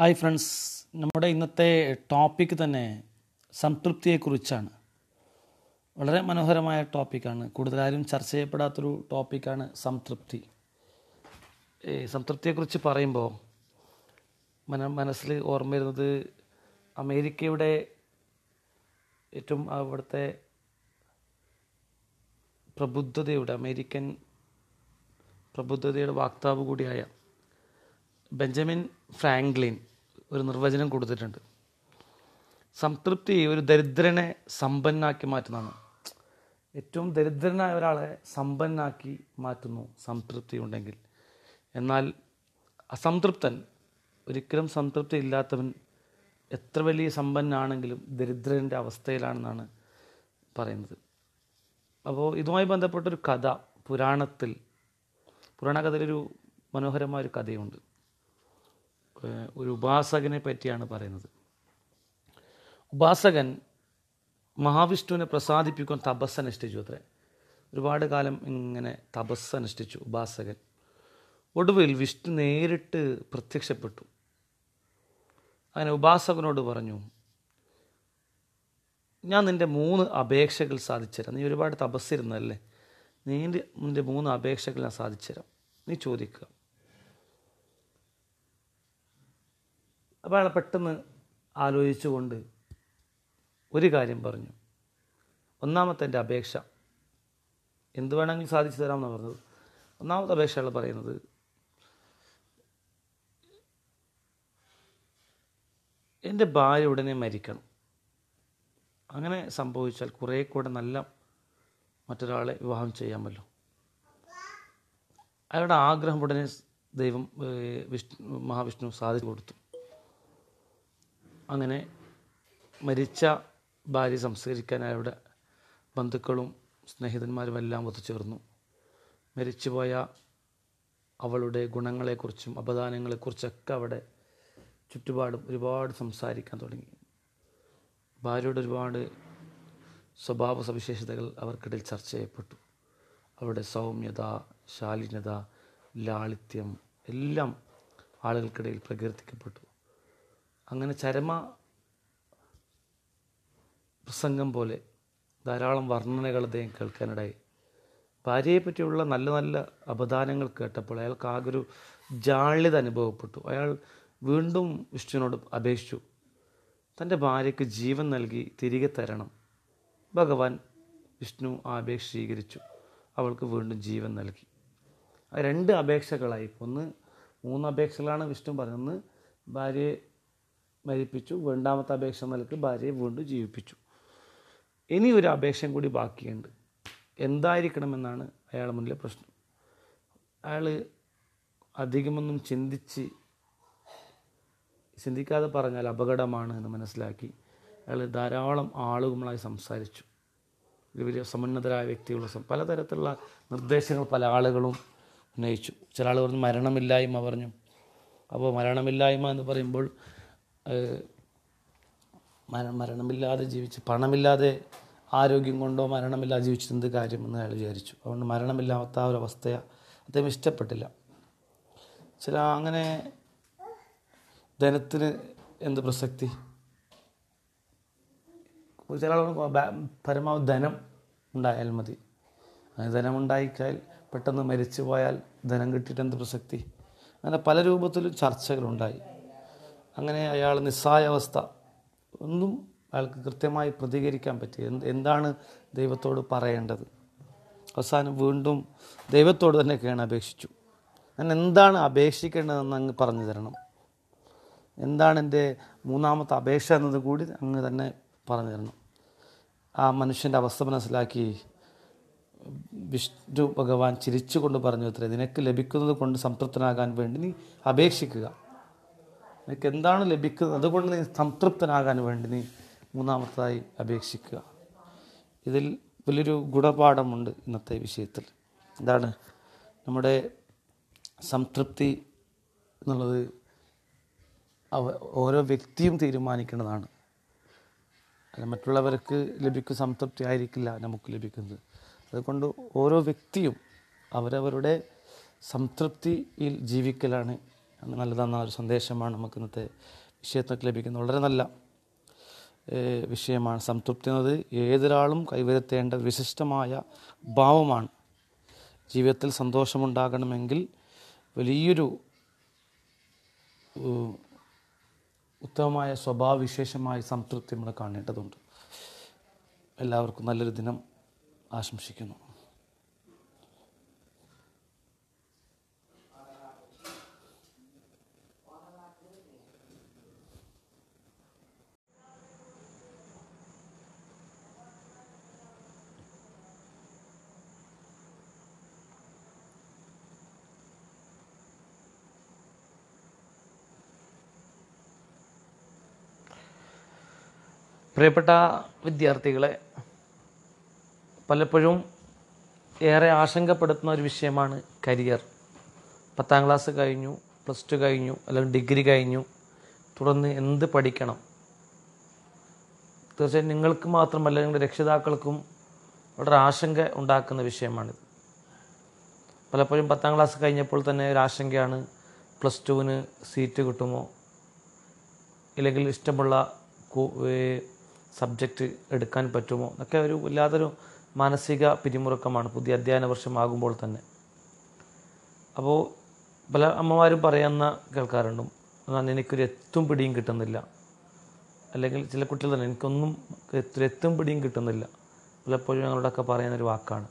Hi friends. നമ്മുടെ ഇന്നത്തെ topic തന്നെ സംതൃപ്തിയെക്കുറിച്ചാണ്. വളരെ മനോഹരമായ ടോപ്പിക്കാണ്. കൂടുതലാരും ചർച്ച ചെയ്യപ്പെടാത്തൊരു ടോപ്പിക്കാണ് സംതൃപ്തി. സംതൃപ്തിയെക്കുറിച്ച് പറയുമ്പോൾ മന മനസ്സിൽ ഓർമ്മ വരുന്നത് അമേരിക്കയുടെ ഏറ്റവും അവിടുത്തെ പ്രബുദ്ധതയുടെ അമേരിക്കൻ പ്രബുദ്ധതയുടെ വാക്താവ് കൂടിയായ ബെഞ്ചമിൻ ഫ്രാങ്ക്ലിൻ. ഒരു നിർവചനം കൊടുത്തിട്ടുണ്ട്. സംതൃപ്തി ഒരു ദരിദ്രനെ സമ്പന്നാക്കി മാറ്റുന്നതാണ്. ഏറ്റവും ദരിദ്രനായ ഒരാളെ സമ്പന്നാക്കി മാറ്റുന്നു സംതൃപ്തി ഉണ്ടെങ്കിൽ. എന്നാൽ അസംതൃപ്തൻ ഒരിക്കലും സംതൃപ്തി ഇല്ലാത്തവൻ എത്ര വലിയ സമ്പന്നാണെങ്കിലും ദരിദ്രന്റെ അവസ്ഥയിലാണെന്നാണ് പറയുന്നത്. അപ്പോൾ ഇതുമായി ബന്ധപ്പെട്ടൊരു കഥ പുരാണത്തിൽ പുരാണ കഥയിലൊരു മനോഹരമായ ഒരു കഥയുണ്ട്. ഒരു ഉപാസകനെ പറ്റിയാണ് പറയുന്നത്. ഉപാസകൻ മഹാവിഷ്ണുവിനെ പ്രസാദിപ്പിക്കാൻ തപസ് അനുഷ്ഠിച്ചു അത്രേ. ഒരുപാട് കാലം ഇങ്ങനെ തപസ് അനുഷ്ഠിച്ചു ഉപാസകൻ. ഒടുവിൽ വിഷ്ണു നേരിട്ട് പ്രത്യക്ഷപ്പെട്ടു. അങ്ങനെ ഉപാസകനോട് പറഞ്ഞു ഞാൻ നിന്റെ മൂന്ന് അപേക്ഷകൾ സാധിച്ചുതരാം. നീ ഒരുപാട് തപസ്സിരുന്നല്ലേ നീ നിന്റെ മൂന്ന് അപേക്ഷകൾ ഞാൻ സാധിച്ചുതരാം. നീ ചോദിക്കുക. അപ്പോൾ അയാൾ പെട്ടെന്ന് ആലോചിച്ചുകൊണ്ട് ഒരു കാര്യം പറഞ്ഞു. ഒന്നാമത്തെ എന്റെ അപേക്ഷ. എന്ത് വേണമെങ്കിലും സാധിച്ചു തരാമെന്നാണ് പറഞ്ഞത്. ഒന്നാമത്തെ അപേക്ഷ അയാൾ പറയുന്നത് എന്റെ ഭാര്യ ഉടനെ മരിക്കണം. അങ്ങനെ സംഭവിച്ചാൽ കുറേ കൂടെ നല്ല മറ്റൊരാളെ വിവാഹം ചെയ്യാമല്ലോ. അയാളുടെ ആഗ്രഹം ഉടനെ ദൈവം വിഷ്ണു മഹാവിഷ്ണു സാധിച്ചു കൊടുത്തു. അങ്ങനെ മരിച്ച ഭാര്യ സംസ്കരിക്കാൻ അയാളുടെ ബന്ധുക്കളും സ്നേഹിതന്മാരും എല്ലാം ഒത്തുചേർന്നു. മരിച്ചുപോയ അവളുടെ ഗുണങ്ങളെക്കുറിച്ചും അപദാനങ്ങളെക്കുറിച്ചൊക്കെ അവിടെ ചുറ്റുപാടും ഒരുപാട് സംസാരിക്കാൻ തുടങ്ങി. ഭാര്യയുടെ ഒരുപാട് സ്വഭാവ സവിശേഷതകൾ അവർക്കിടയിൽ ചർച്ച ചെയ്യപ്പെട്ടു. അവരുടെ സൗമ്യത ശാലീനത ലാളിത്യം എല്ലാം ആളുകൾക്കിടയിൽ പ്രകീർത്തിക്കപ്പെട്ടു. അങ്ങനെ ചരമ പ്രസംഗം പോലെ ധാരാളം വർണനകൾ അദ്ദേഹം കേൾക്കാനിടയായി. ഭാര്യയെ പറ്റിയുള്ള നല്ല നല്ല അപദാനങ്ങൾ കേട്ടപ്പോൾ അയാൾക്ക് ആകെ ഒരു ജാള്യത അനുഭവപ്പെട്ടു. അയാൾ വീണ്ടും വിഷ്ണുവിനോട് അപേക്ഷിച്ചു. തന്റെ ഭാര്യയ്ക്ക് ജീവൻ നൽകി തിരികെ തരണം. ഭഗവാൻ വിഷ്ണു ആ അപേക്ഷ സ്വീകരിച്ചു. അവൾക്ക് വീണ്ടും ജീവൻ നൽകി. രണ്ട് അപേക്ഷകളായി. ഒന്ന് മൂന്ന് അപേക്ഷകളാണ് വിഷ്ണു പറയുന്നത് ഭാര്യയെ മരിപ്പിച്ചു. രണ്ടാമത്തെ അപേക്ഷ നൽകി ഭാര്യയെ വീണ്ടും ജീവിപ്പിച്ചു. ഇനി ഒരു അപേക്ഷയും കൂടി ബാക്കിയുണ്ട്. എന്തായിരിക്കണമെന്നാണ് അയാളുടെ മുന്നിലെ പ്രശ്നം. അയാൾ അധികമൊന്നും ചിന്തിച്ച് ചിന്തിക്കാതെ പറഞ്ഞാൽ അപകടമാണ് എന്ന് മനസ്സിലാക്കി അയാൾ ധാരാളം ആളുകളുമായി സംസാരിച്ചു. വലിയ സമുന്നതരായ വ്യക്തികൾ പലതരത്തിലുള്ള നിർദ്ദേശങ്ങൾ പല ആളുകളും ഉന്നയിച്ചു. ചില ആൾ പറഞ്ഞു മരണമില്ലായ്മ പറഞ്ഞു. അപ്പോൾ മരണമില്ലായ്മ എന്ന് പറയുമ്പോൾ മരണമില്ലാതെ ജീവിച്ച് പണമില്ലാതെ ആരോഗ്യം കൊണ്ടോ മരണമില്ലാതെ ജീവിച്ചിട്ട് എന്ത് കാര്യമെന്ന് അയാൾ വിചാരിച്ചു. അതുകൊണ്ട് മരണമില്ലാത്ത ആ ഒരു അവസ്ഥയെ. അദ്ദേഹം ഇഷ്ടപ്പെട്ടില്ല. ചില അങ്ങനെ ധനത്തിന് എന്ത് പ്രസക്തി? ചില പരമാവധി ധനം ഉണ്ടായാൽ മതി. അങ്ങനെ ധനം ഉണ്ടായിക്കാൽ പെട്ടെന്ന് മരിച്ചു പോയാൽ ധനം കിട്ടിയിട്ട് എന്ത് പ്രസക്തി? അങ്ങനെ പല രൂപത്തിലും ചർച്ചകളുണ്ടായി. അങ്ങനെ അയാൾ നിസ്സായ അവസ്ഥ. ഒന്നും അയാൾക്ക് കൃത്യമായി പ്രതികരിക്കാൻ പറ്റി എന്ത് എന്താണ് ദൈവത്തോട് പറയേണ്ടത്? അവസാനം വീണ്ടും ദൈവത്തോട് തന്നെ കേണ അപേക്ഷിച്ചു. ഞാൻ എന്താണ് അപേക്ഷിക്കേണ്ടതെന്ന് അങ്ങ് പറഞ്ഞു തരണം. എന്താണ് എന്റെ മൂന്നാമത്തെ അപേക്ഷ എന്നത് കൂടി അങ്ങ് തന്നെ പറഞ്ഞു തരണം. ആ മനുഷ്യന്റെ അവസ്ഥ മനസ്സിലാക്കി വിഷ്ണു ഭഗവാൻ ചിരിച്ചുകൊണ്ട് പറഞ്ഞു അത്രേ നിനക്ക് ലഭിക്കുന്നത് കൊണ്ട് സംതൃപ്തനാകാൻ വേണ്ടി നീ അപേക്ഷിക്കുക. നിനക്ക് എന്താണ് ലഭിക്കുന്നത്? അതുകൊണ്ട് നീ സംതൃപ്തനാകാൻ വേണ്ടി നീ മൂന്നാമത്തായി അപേക്ഷിക്കുക. ഇതിൽ വലിയൊരു ഗുണപാഠമുണ്ട് ഇന്നത്തെ വിഷയത്തിൽ. എന്താണ്? നമ്മുടെ സംതൃപ്തി എന്നുള്ളത് അവ ഓരോ വ്യക്തിയും തീരുമാനിക്കേണ്ടതാണ്. അല്ല മറ്റുള്ളവർക്ക് ലഭിക്കുന്ന സംതൃപ്തി ആയിരിക്കില്ല നമുക്ക് ലഭിക്കുന്നത്. അതുകൊണ്ട് ഓരോ വ്യക്തിയും അവരവരുടെ സംതൃപ്തിയിൽ ജീവിക്കലാണ് നല്ലതെന്ന ഒരു സന്ദേശമാണ് നമുക്ക് ഇന്നത്തെ വിഷയത്തൊക്കെ ലഭിക്കുന്നത്. വളരെ നല്ല വിഷയമാണ്. സംതൃപ്തി എന്നത് ഏതൊരാളും കൈവരുത്തേണ്ട വിശിഷ്ടമായ ഭാവമാണ്. ജീവിതത്തിൽ സന്തോഷമുണ്ടാകണമെങ്കിൽ വലിയൊരു ഉത്തമമായ സ്വഭാവവിശേഷമായി സംതൃപ്തി നമ്മൾ കാണേണ്ടതുണ്ട്. എല്ലാവർക്കും നല്ലൊരു ദിനം ആശംസിക്കുന്നു. പ്രിയപ്പെട്ട വിദ്യാർത്ഥികളെ പലപ്പോഴും ഏറെ ആശങ്കപ്പെടുത്തുന്ന ഒരു വിഷയമാണ് കരിയർ. പത്താം ക്ലാസ് കഴിഞ്ഞു പ്ലസ് ടു കഴിഞ്ഞു അല്ലെങ്കിൽ ഡിഗ്രി കഴിഞ്ഞു തുടർന്ന് എന്ത് പഠിക്കണം? തീർച്ചയായും നിങ്ങൾക്ക് മാത്രമല്ല നിങ്ങളുടെ രക്ഷിതാക്കൾക്കും വളരെ ആശങ്ക ഉണ്ടാക്കുന്ന വിഷയമാണിത്. പലപ്പോഴും പത്താം ക്ലാസ് കഴിഞ്ഞപ്പോൾ തന്നെ ഒരു ആശങ്കയാണ് പ്ലസ് ടുവിന് സീറ്റ് കിട്ടുമോ? ഇല്ലെങ്കിൽ ഇഷ്ടമുള്ള സബ്ജക്റ്റ് എടുക്കാൻ പറ്റുമോ എന്നൊക്കെ ഒരു വല്ലാതൊരു മാനസിക പിരിമുറുക്കമാണ് പുതിയ അധ്യയന വർഷമാകുമ്പോൾ തന്നെ. അപ്പോൾ പല അമ്മമാരും പറയുന്ന കേൾക്കാറുണ്ട് എന്നാൽ എനിക്കൊരു എത്തും പിടിയും കിട്ടുന്നില്ല. അല്ലെങ്കിൽ ചില കുട്ടികൾ തന്നെ എനിക്കൊന്നും എത്തും പിടിയും കിട്ടുന്നില്ല. പലപ്പോഴും ഞങ്ങളോടൊക്കെ പറയുന്നൊരു വാക്കാണ്.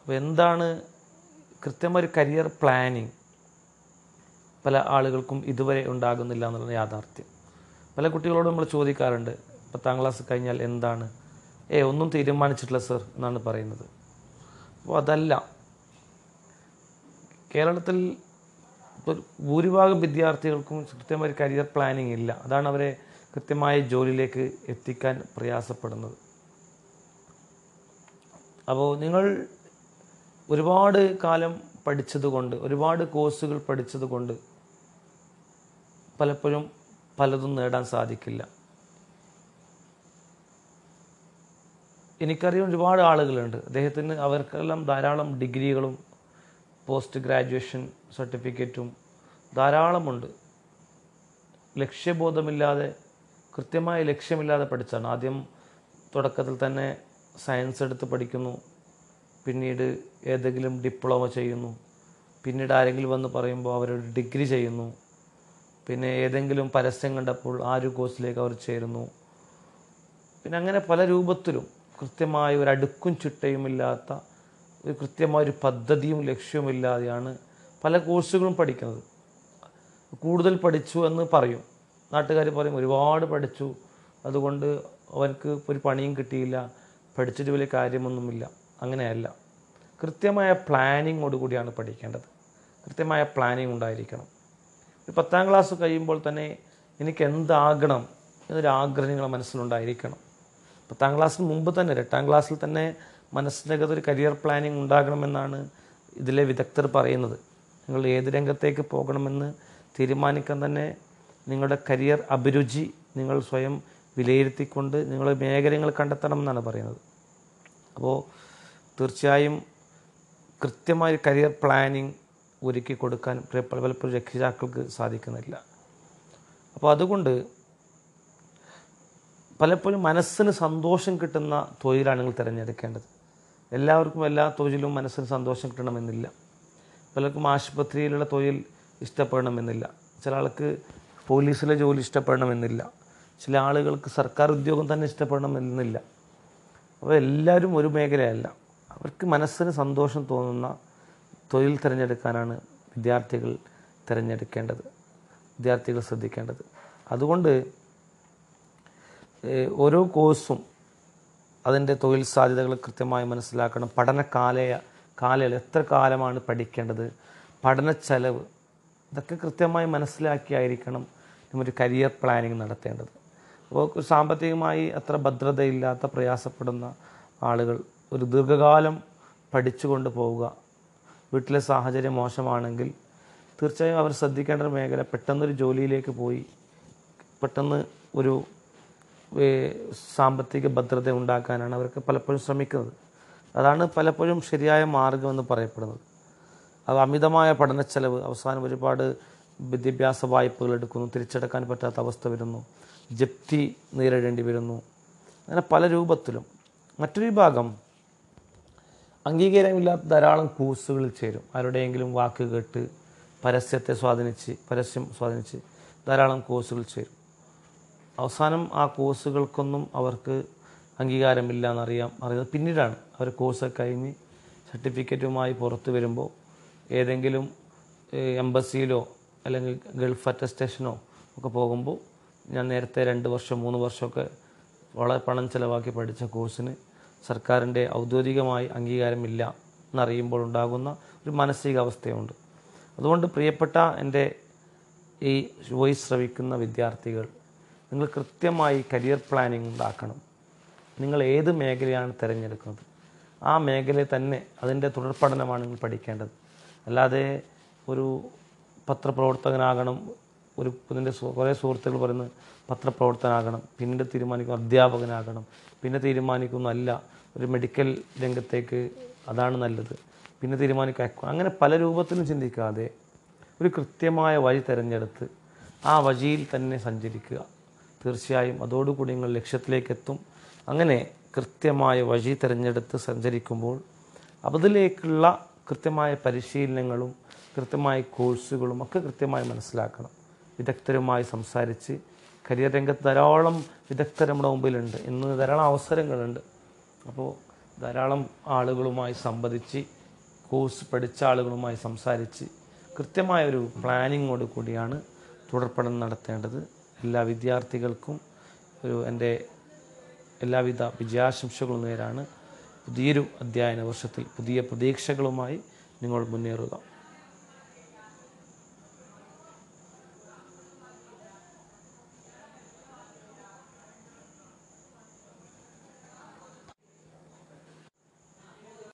അപ്പോൾ എന്താണ് കൃത്യമായ ഒരു കരിയർ പ്ലാനിങ്? പല ആളുകൾക്കും ഇതുവരെ ഉണ്ടാകുന്നില്ല എന്നുള്ള യാഥാർത്ഥ്യം. പല കുട്ടികളോട് നമ്മൾ ചോദിക്കാറുണ്ട് പത്താം ക്ലാസ് കഴിഞ്ഞാൽ എന്താണ്? ഏ ഒന്നും തീരുമാനിച്ചിട്ടില്ല സർ എന്നാണ് പറയുന്നത്. അപ്പോൾ അതല്ല. കേരളത്തിൽ ഇപ്പോൾ ഭൂരിഭാഗം വിദ്യാർത്ഥികൾക്കും കൃത്യമായ കരിയർ പ്ലാനിങ് ഇല്ല. അതാണ് അവരെ കൃത്യമായ ജോലിയിലേക്ക് എത്തിക്കാൻ പ്രയാസപ്പെടുന്നത്. അപ്പോൾ നിങ്ങൾ ഒരുപാട് കാലം പഠിച്ചതുകൊണ്ട് ഒരുപാട് കോഴ്സുകൾ പഠിച്ചതുകൊണ്ട് പലപ്പോഴും പലതും നേടാൻ സാധിക്കില്ല. എനിക്കറിയാം ഒരുപാട് ആളുകളുണ്ട്. അദ്ദേഹത്തിന് അവർക്കെല്ലാം ധാരാളം ഡിഗ്രികളും പോസ്റ്റ് ഗ്രാജുവേഷൻ സർട്ടിഫിക്കറ്റും ധാരാളമുണ്ട്. ലക്ഷ്യബോധമില്ലാതെ കൃത്യമായ ലക്ഷ്യമില്ലാതെ പഠിച്ചാണ്. ആദ്യം തുടക്കത്തിൽ തന്നെ സയൻസ് എടുത്ത് പഠിക്കുന്നു. പിന്നീട് ഏതെങ്കിലും ഡിപ്ലോമ ചെയ്യുന്നു. പിന്നീട് ആരെങ്കിലും വന്ന് പറയുമ്പോൾ അവരൊരു ഡിഗ്രി ചെയ്യുന്നു. പിന്നെ ഏതെങ്കിലും പരസ്യം കണ്ടപ്പോൾ ആ ഒരു കോഴ്സിലേക്ക് അവർ ചേരുന്നു. പിന്നെ അങ്ങനെ പല രൂപത്തിലും കൃത്യമായ ഒരു അടുക്കും ചിട്ടയുമില്ലാത്ത ഒരു കൃത്യമായ ഒരു പദ്ധതിയും ലക്ഷ്യവുമില്ലാതെയാണ് പല കോഴ്സുകളും പഠിക്കുന്നത്. കൂടുതൽ പഠിച്ചു എന്ന് പറയും. നാട്ടുകാർ പറയും ഒരുപാട് പഠിച്ചു. അതുകൊണ്ട് അവർക്ക് ഒരു പണിയും കിട്ടിയില്ല. പഠിച്ചിട്ട് വലിയ കാര്യമൊന്നുമില്ല. അങ്ങനെയല്ല. കൃത്യമായ പ്ലാനിങ്ങോട് കൂടിയാണ് പഠിക്കേണ്ടത്. കൃത്യമായ പ്ലാനിങ് ഉണ്ടായിരിക്കണം. ഒരു പത്താം ക്ലാസ് കഴിയുമ്പോൾ തന്നെ എനിക്ക് എന്താകണം എന്നൊരു ആഗ്രഹങ്ങൾ മനസ്സിലുണ്ടായിരിക്കണം. പത്താം ക്ലാസ്സിന് മുമ്പ് തന്നെ എട്ടാം ക്ലാസ്സിൽ തന്നെ മനസ്സിനകത്ത് ഒരു കരിയർ പ്ലാനിങ് ഉണ്ടാകണമെന്നാണ് ഇതിലെ വിദഗ്ധർ പറയുന്നത്. നിങ്ങൾ ഏത് രംഗത്തേക്ക് പോകണമെന്ന് തീരുമാനിക്കാൻ തന്നെ നിങ്ങളുടെ കരിയർ അഭിരുചി നിങ്ങൾ സ്വയം വിലയിരുത്തിക്കൊണ്ട് നിങ്ങൾ മേഖലകൾ കണ്ടെത്തണമെന്നാണ് പറയുന്നത്. അപ്പോൾ തീർച്ചയായും കൃത്യമായ കരിയർ പ്ലാനിങ് ഒരുക്കി കൊടുക്കാൻ പലപ്പോഴും രക്ഷിതാക്കൾക്ക് സാധിക്കുന്നില്ല. അപ്പോൾ അതുകൊണ്ട് പലപ്പോഴും മനസ്സിന് സന്തോഷം കിട്ടുന്ന തൊഴിലാണ് നിങ്ങൾ തിരഞ്ഞെടുക്കേണ്ടത്. എല്ലാവർക്കും എല്ലാ തൊഴിലും മനസ്സിന് സന്തോഷം കിട്ടണമെന്നില്ല. പലർക്കും ആശുപത്രിയിലുള്ള തൊഴിൽ ഇഷ്ടപ്പെടണമെന്നില്ല. ചില ആൾക്ക് പോലീസിലെ ജോലി ഇഷ്ടപ്പെടണമെന്നില്ല. ചില ആളുകൾക്ക് സർക്കാർ ഉദ്യോഗം തന്നെ ഇഷ്ടപ്പെടണമെന്നില്ല. അപ്പോൾ എല്ലാവരും ഒരു മേഖലയല്ല. അവർക്ക് മനസ്സിന് സന്തോഷം തോന്നുന്ന തൊഴിൽ തിരഞ്ഞെടുക്കാനാണ് വിദ്യാർത്ഥികൾ തിരഞ്ഞെടുക്കേണ്ടത്. വിദ്യാർത്ഥികൾ ശ്രദ്ധിക്കേണ്ടത്. അതുകൊണ്ട് ഓരോ കോഴ്സും അതിന്റെ തൊഴിൽ സാധ്യതകൾ കൃത്യമായി മനസ്സിലാക്കണം. പഠന കാലയ കാലയളവ് എത്ര കാലമാണ് പഠിക്കേണ്ടത്? പഠന ചെലവ് ഇതൊക്കെ കൃത്യമായി മനസ്സിലാക്കിയായിരിക്കണം ഒരു കരിയർ പ്ലാനിങ് നടത്തേണ്ടത്. അപ്പോൾ സാമ്പത്തികമായി അത്ര ഭദ്രതയില്ലാത്ത പ്രയാസപ്പെടുന്ന ആളുകൾ ഒരു ദീർഘകാലം പഠിച്ചുകൊണ്ട് പോവുക. വീട്ടിലെ സാഹചര്യം മോശമാണെങ്കിൽ തീർച്ചയായും അവർ ശ്രദ്ധിക്കേണ്ട ഒരു മേഖല പെട്ടെന്നൊരു ജോലിയിലേക്ക് പോയി പെട്ടെന്ന് ഒരു സാമ്പത്തിക ഭദ്രത ഉണ്ടാക്കാനാണ് അവർക്ക് പലപ്പോഴും ശ്രമിക്കുന്നത്. അതാണ് പലപ്പോഴും ശരിയായ മാർഗമെന്ന് പറയപ്പെടുന്നത്. അത് അമിതമായ പഠനച്ചെലവ് അവസാനം ഒരുപാട് വിദ്യാഭ്യാസ വായ്പകൾ എടുക്കുന്നു തിരിച്ചടക്കാൻ പറ്റാത്ത അവസ്ഥ വരുന്നു ജപ്തി നേരിടേണ്ടി വരുന്നു. അങ്ങനെ പല രൂപത്തിലും. മറ്റൊരു വിഭാഗം അംഗീകാരമില്ലാത്ത ധാരാളം കോഴ്സുകളിൽ ചേരും. ആരുടെയെങ്കിലും വാക്ക് കേട്ട് പരസ്യത്തെ സ്വാധീനിച്ച് പരസ്യം സ്വാധീനിച്ച് ധാരാളം കോഴ്സുകൾ ചേരും. അവസാനം ആ കോഴ്സുകൾക്കൊന്നും അവർക്ക് അംഗീകാരമില്ല എന്നറിയാം അറിയുന്നത് പിന്നീടാണ് അവർ കോഴ്സ് കഴിഞ്ഞ് സർട്ടിഫിക്കറ്റുമായി പുറത്ത് വരുമ്പോൾ ഏതെങ്കിലും എംബസിയിലോ അല്ലെങ്കിൽ ഗൾഫ് അറ്റസ്റ്റേഷനോ ഒക്കെ പോകുമ്പോൾ ഞാൻ നേരത്തെ രണ്ട് വർഷം മൂന്ന് വർഷമൊക്കെ വളരെ പണം ചിലവാക്കി പഠിച്ച കോഴ്സിന് സർക്കാരിന്റെ ഔദ്യോഗികമായി അംഗീകാരമില്ല എന്നറിയുമ്പോൾ ഉണ്ടാകുന്ന ഒരു മാനസികാവസ്ഥയുണ്ട്. അതുകൊണ്ട് പ്രിയപ്പെട്ട എന്റെ ഈ വോയിസ് ശ്രവിക്കുന്ന വിദ്യാർത്ഥികൾ നിങ്ങൾ കൃത്യമായി കരിയർ പ്ലാനിങ് ഉണ്ടാക്കണം. നിങ്ങൾ ഏത് മേഖലയാണ് തിരഞ്ഞെടുക്കുന്നത്? ആ മേഖലയിൽ തന്നെ അതിന്റെ തുടർ പഠനമാണ് നിങ്ങൾ പഠിക്കേണ്ടത്. അല്ലാതെ ഒരു പത്രപ്രവർത്തകനാകണം ഒരു ഇതിന്റെ കുറേ സുഹൃത്തുക്കൾ പറയുന്നത് പത്രപ്രവർത്തനാകണം പിന്നീട് തീരുമാനിക്കും അധ്യാപകനാകണം പിന്നെ തീരുമാനിക്കുന്നതല്ല ഒരു മെഡിക്കൽ രംഗത്തേക്ക് അതാണ് നല്ലത്. പിന്നെ തീരുമാനിക്കുക അങ്ങനെ പല രൂപത്തിലും ചിന്തിക്കാതെ ഒരു കൃത്യമായ വഴി തിരഞ്ഞെടുത്ത് ആ വഴിയിൽ തന്നെ സഞ്ചരിക്കുക. തീർച്ചയായും അതോടുകൂടി നിങ്ങൾ ലക്ഷ്യത്തിലേക്ക് എത്തും അങ്ങനെ കൃത്യമായ വഴി തിരഞ്ഞെടുത്ത് സഞ്ചരിക്കുമ്പോൾ അതിലേക്കുള്ള കൃത്യമായ പരിശീലനങ്ങളും കൃത്യമായ കോഴ്സുകളും ഒക്കെ കൃത്യമായി മനസ്സിലാക്കണം. വിദഗ്ധരുമായി സംസാരിച്ച് കരിയർ രംഗത്ത് ധാരാളം വിദഗ്ധർ നമ്മുടെ മുമ്പിലുണ്ട്. ഇന്ന് ധാരാളം അവസരങ്ങളുണ്ട്. അപ്പോൾ ധാരാളം ആളുകളുമായി സംവദിച്ച് കോഴ്സ് പഠിച്ച ആളുകളുമായി സംസാരിച്ച് കൃത്യമായ ഒരു പ്ലാനിങ്ങോട് കൂടിയാണ് തുടർപ്പഠനം നടത്തേണ്ടത്. എല്ലാ വിദ്യാർത്ഥികൾക്കും ഒരു എന്റെ എല്ലാവിധ വിജയാശംസകളും നേരാണ്. പുതിയൊരു അധ്യയന വർഷത്തിൽ പുതിയ പ്രതീക്ഷകളുമായി നിങ്ങൾ മുന്നേറുക.